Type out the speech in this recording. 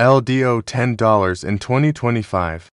LDO $10 in 2025.